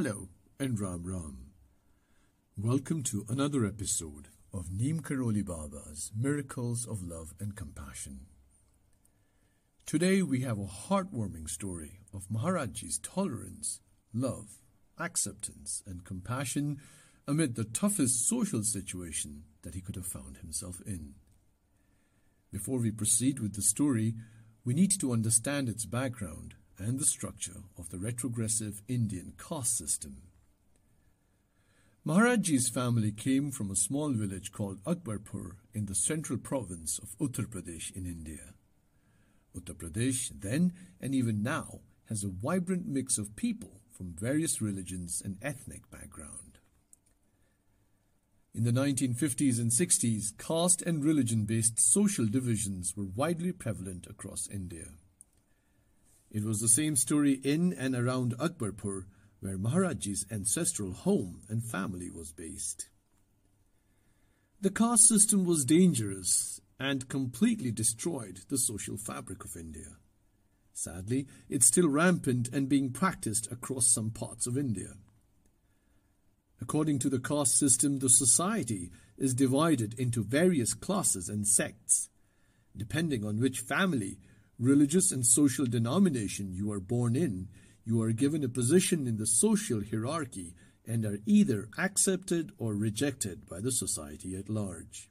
Hello and Ram Ram. Welcome to another episode of Neem Karoli Baba's Miracles of Love and Compassion. Today we have a heartwarming story of Maharajji's tolerance, love, acceptance, and compassion amid the toughest social situation that he could have found himself in. Before we proceed with the story, we need to understand its background and the structure of the retrogressive Indian caste system. Maharajji's family came from a small village called Akbarpur in the central province of Uttar Pradesh in India. Uttar Pradesh then and even now has a vibrant mix of people from various religions and ethnic background. In the 1950s and 60s, caste and religion based social divisions were widely prevalent across India. It was the same story in and around Akbarpur, where Maharajji's ancestral home and family was based. The caste system was dangerous and completely destroyed the social fabric of India. Sadly, it's still rampant and being practiced across some parts of India. According to the caste system, the society is divided into various classes and sects. Depending on which family religious and social denomination you are born in, you are given a position in the social hierarchy and are either accepted or rejected by the society at large.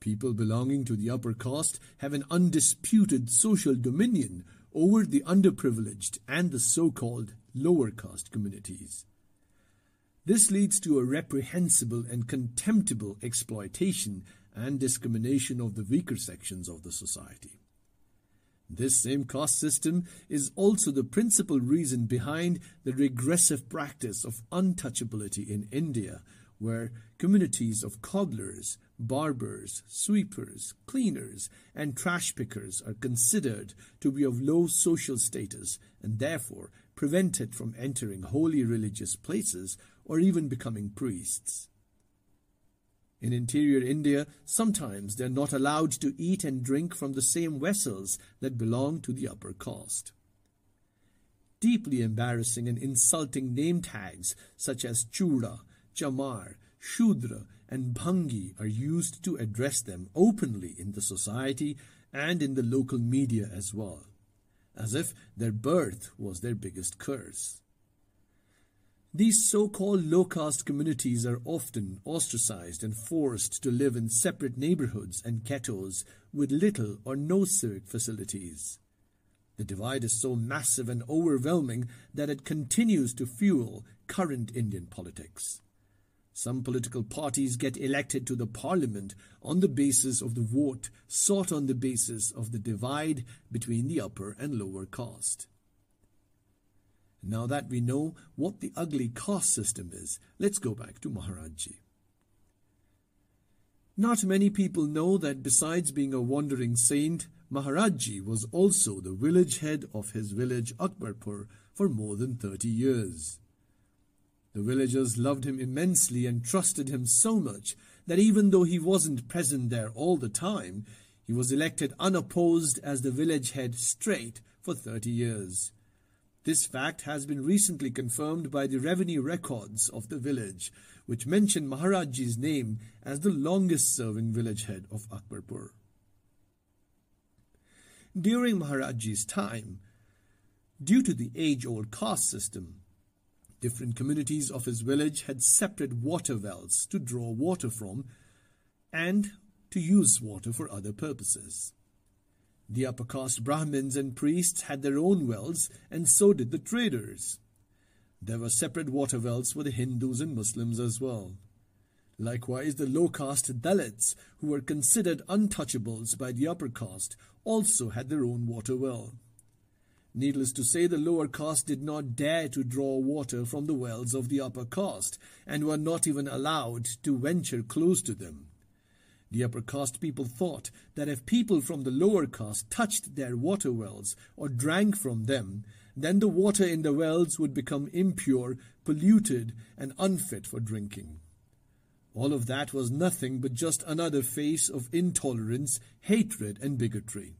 People belonging to the upper caste have an undisputed social dominion over the underprivileged and the so called lower caste communities. This leads to a reprehensible and contemptible exploitation and discrimination of the weaker sections of the society. This same caste system is also the principal reason behind the regressive practice of untouchability in India, where communities of cobblers, barbers, sweepers, cleaners, and trash pickers are considered to be of low social status and therefore prevented from entering holy religious places or even becoming priests. In interior India, sometimes they are not allowed to eat and drink from the same vessels that belong to the upper caste. Deeply embarrassing and insulting name tags such as Chura, Chamar, Shudra, and Bhangi are used to address them openly in the society and in the local media as well, as if their birth was their biggest curse. These so called low caste communities are often ostracized and forced to live in separate neighborhoods and ghettos with little or no civic facilities. The divide is so massive and overwhelming that it continues to fuel current Indian politics. Some political parties get elected to the parliament on the basis of the vote sought on the basis of the divide between the upper and lower caste. Now that we know what the ugly caste system is, let's go back to Maharajji. Not many people know that besides being a wandering saint, Maharajji was also the village head of his village Akbarpur for more than 30 years. The villagers loved him immensely and trusted him so much that even though he wasn't present there all the time, he was elected unopposed as the village head straight for 30 years. This fact has been recently confirmed by the revenue records of the village, which mention Maharajji's name as the longest serving village head of Akbarpur. During Maharajji's time, due to the age old caste system, different communities of his village had separate water wells to draw water from and to use water for other purposes. The upper caste Brahmins and priests had their own wells, and so did the traders. There were separate water wells for the Hindus and Muslims as well. Likewise, the low caste Dalits, who were considered untouchables by the upper caste, also had their own water well. Needless to say, the lower caste did not dare to draw water from the wells of the upper caste, and were not even allowed to venture close to them. The upper caste people thought that if people from the lower caste touched their water wells or drank from them, then the water in the wells would become impure, polluted, and unfit for drinking. All of that was nothing but just another face of intolerance, hatred, and bigotry.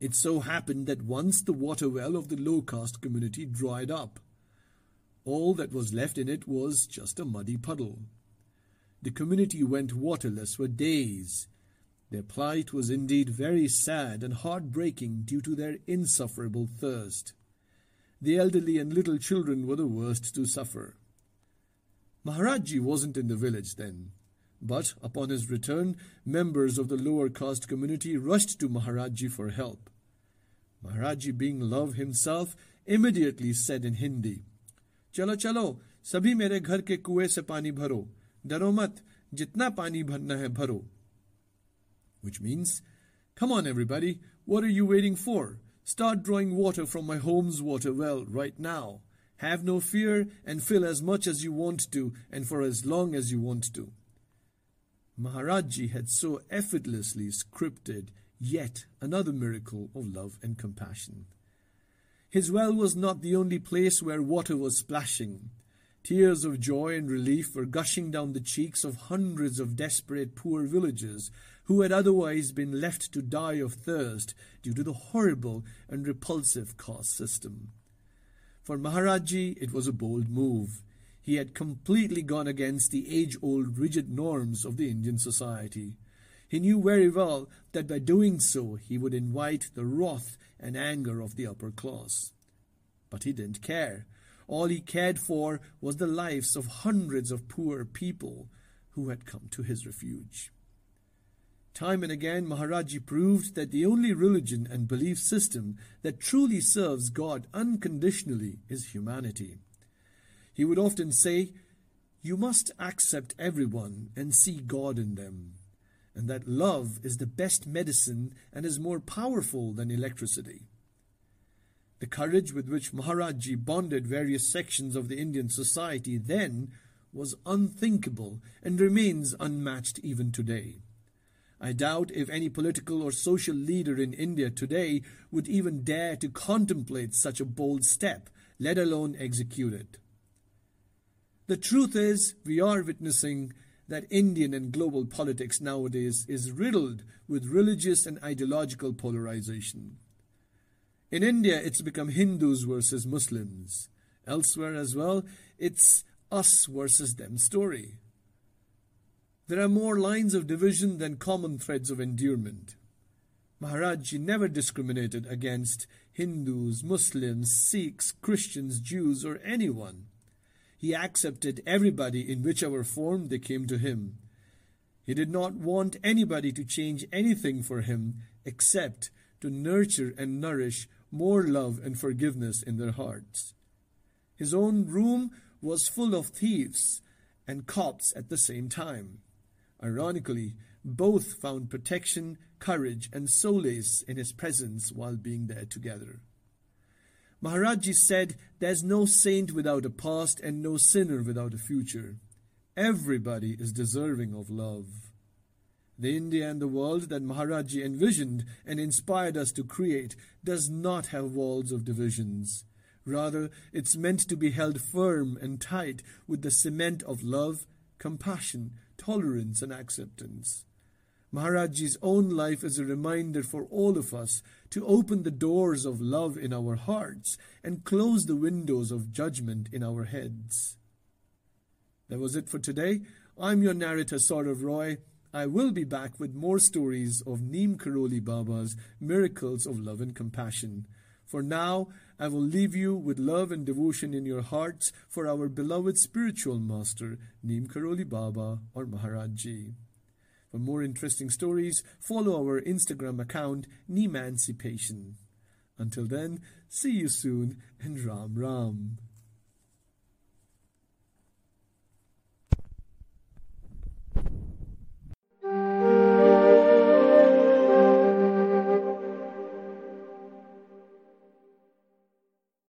It so happened that once the water well of the low caste community dried up. All that was left in it was just a muddy puddle. The community went waterless for days. Their plight was indeed very sad and heartbreaking due to their insufferable thirst. The elderly and little children were the worst to suffer. Maharajji wasn't in the village then, but upon his return, members of the lower caste community rushed to Maharajji for help. Maharajji, being love himself, immediately said in Hindi, Chalo chalo, sabhi mere ghar ke kuएं se pani bharo, डरो मत जितना पानी भरना है भरो which means come on everybody what are you waiting for start drawing water from my home's water well right now have no fear and fill as much as you want to and for as long as you want to Maharajji had so effortlessly scripted yet another miracle of love and compassion. His well was not the only place where water was splashing. Tears of joy and relief were gushing down the cheeks of hundreds of desperate poor villagers who had otherwise been left to die of thirst due to the horrible and repulsive caste system. For Maharajji, it was a bold move. He had completely gone against the age old rigid norms of the Indian society. He knew very well that by doing so he would invite the wrath and anger of the upper class. But he didn't care. All he cared for was the lives of hundreds of poor people who had come to his refuge. Time and again, Maharajji proved that the only religion and belief system that truly serves God unconditionally is humanity. He would often say, You must accept everyone and see God in them, and that love is the best medicine and is more powerful than electricity. The courage with which Maharajji bonded various sections of the Indian society then was unthinkable and remains unmatched even today. I doubt if any political or social leader in India today would even dare to contemplate such a bold step, let alone execute it. The truth is, we are witnessing that Indian and global politics nowadays is riddled with religious and ideological polarization. In India, it's become Hindus versus Muslims. Elsewhere as well, it's us versus them story. There are more lines of division than common threads of endearment. Maharajji never discriminated against Hindus, Muslims, Sikhs, Christians, Jews, or anyone. He accepted everybody in whichever form they came to him. He did not want anybody to change anything for him except to nurture and nourish more love and forgiveness in their hearts. His own room was full of thieves and cops at the same time. Ironically, both found protection, courage, and solace in his presence while being there together. Maharajji said, There's no saint without a past and no sinner without a future. Everybody is deserving of love. The India and the world that Maharajji envisioned and inspired us to create does not have walls of divisions. Rather, it's meant to be held firm and tight with the cement of love, compassion, tolerance, and acceptance. Maharajji's own life is a reminder for all of us to open the doors of love in our hearts and close the windows of judgment in our heads. That was it for today. I'm your narrator, Saurav Roy. I will be back with more stories of Neem Karoli Baba's miracles of love and compassion. For now, I will leave you with love and devotion in your hearts for our beloved spiritual master, Neem Karoli Baba or Maharajji. For more interesting stories, follow our Instagram account, Neemancipation. Until then, see you soon and Ram Ram.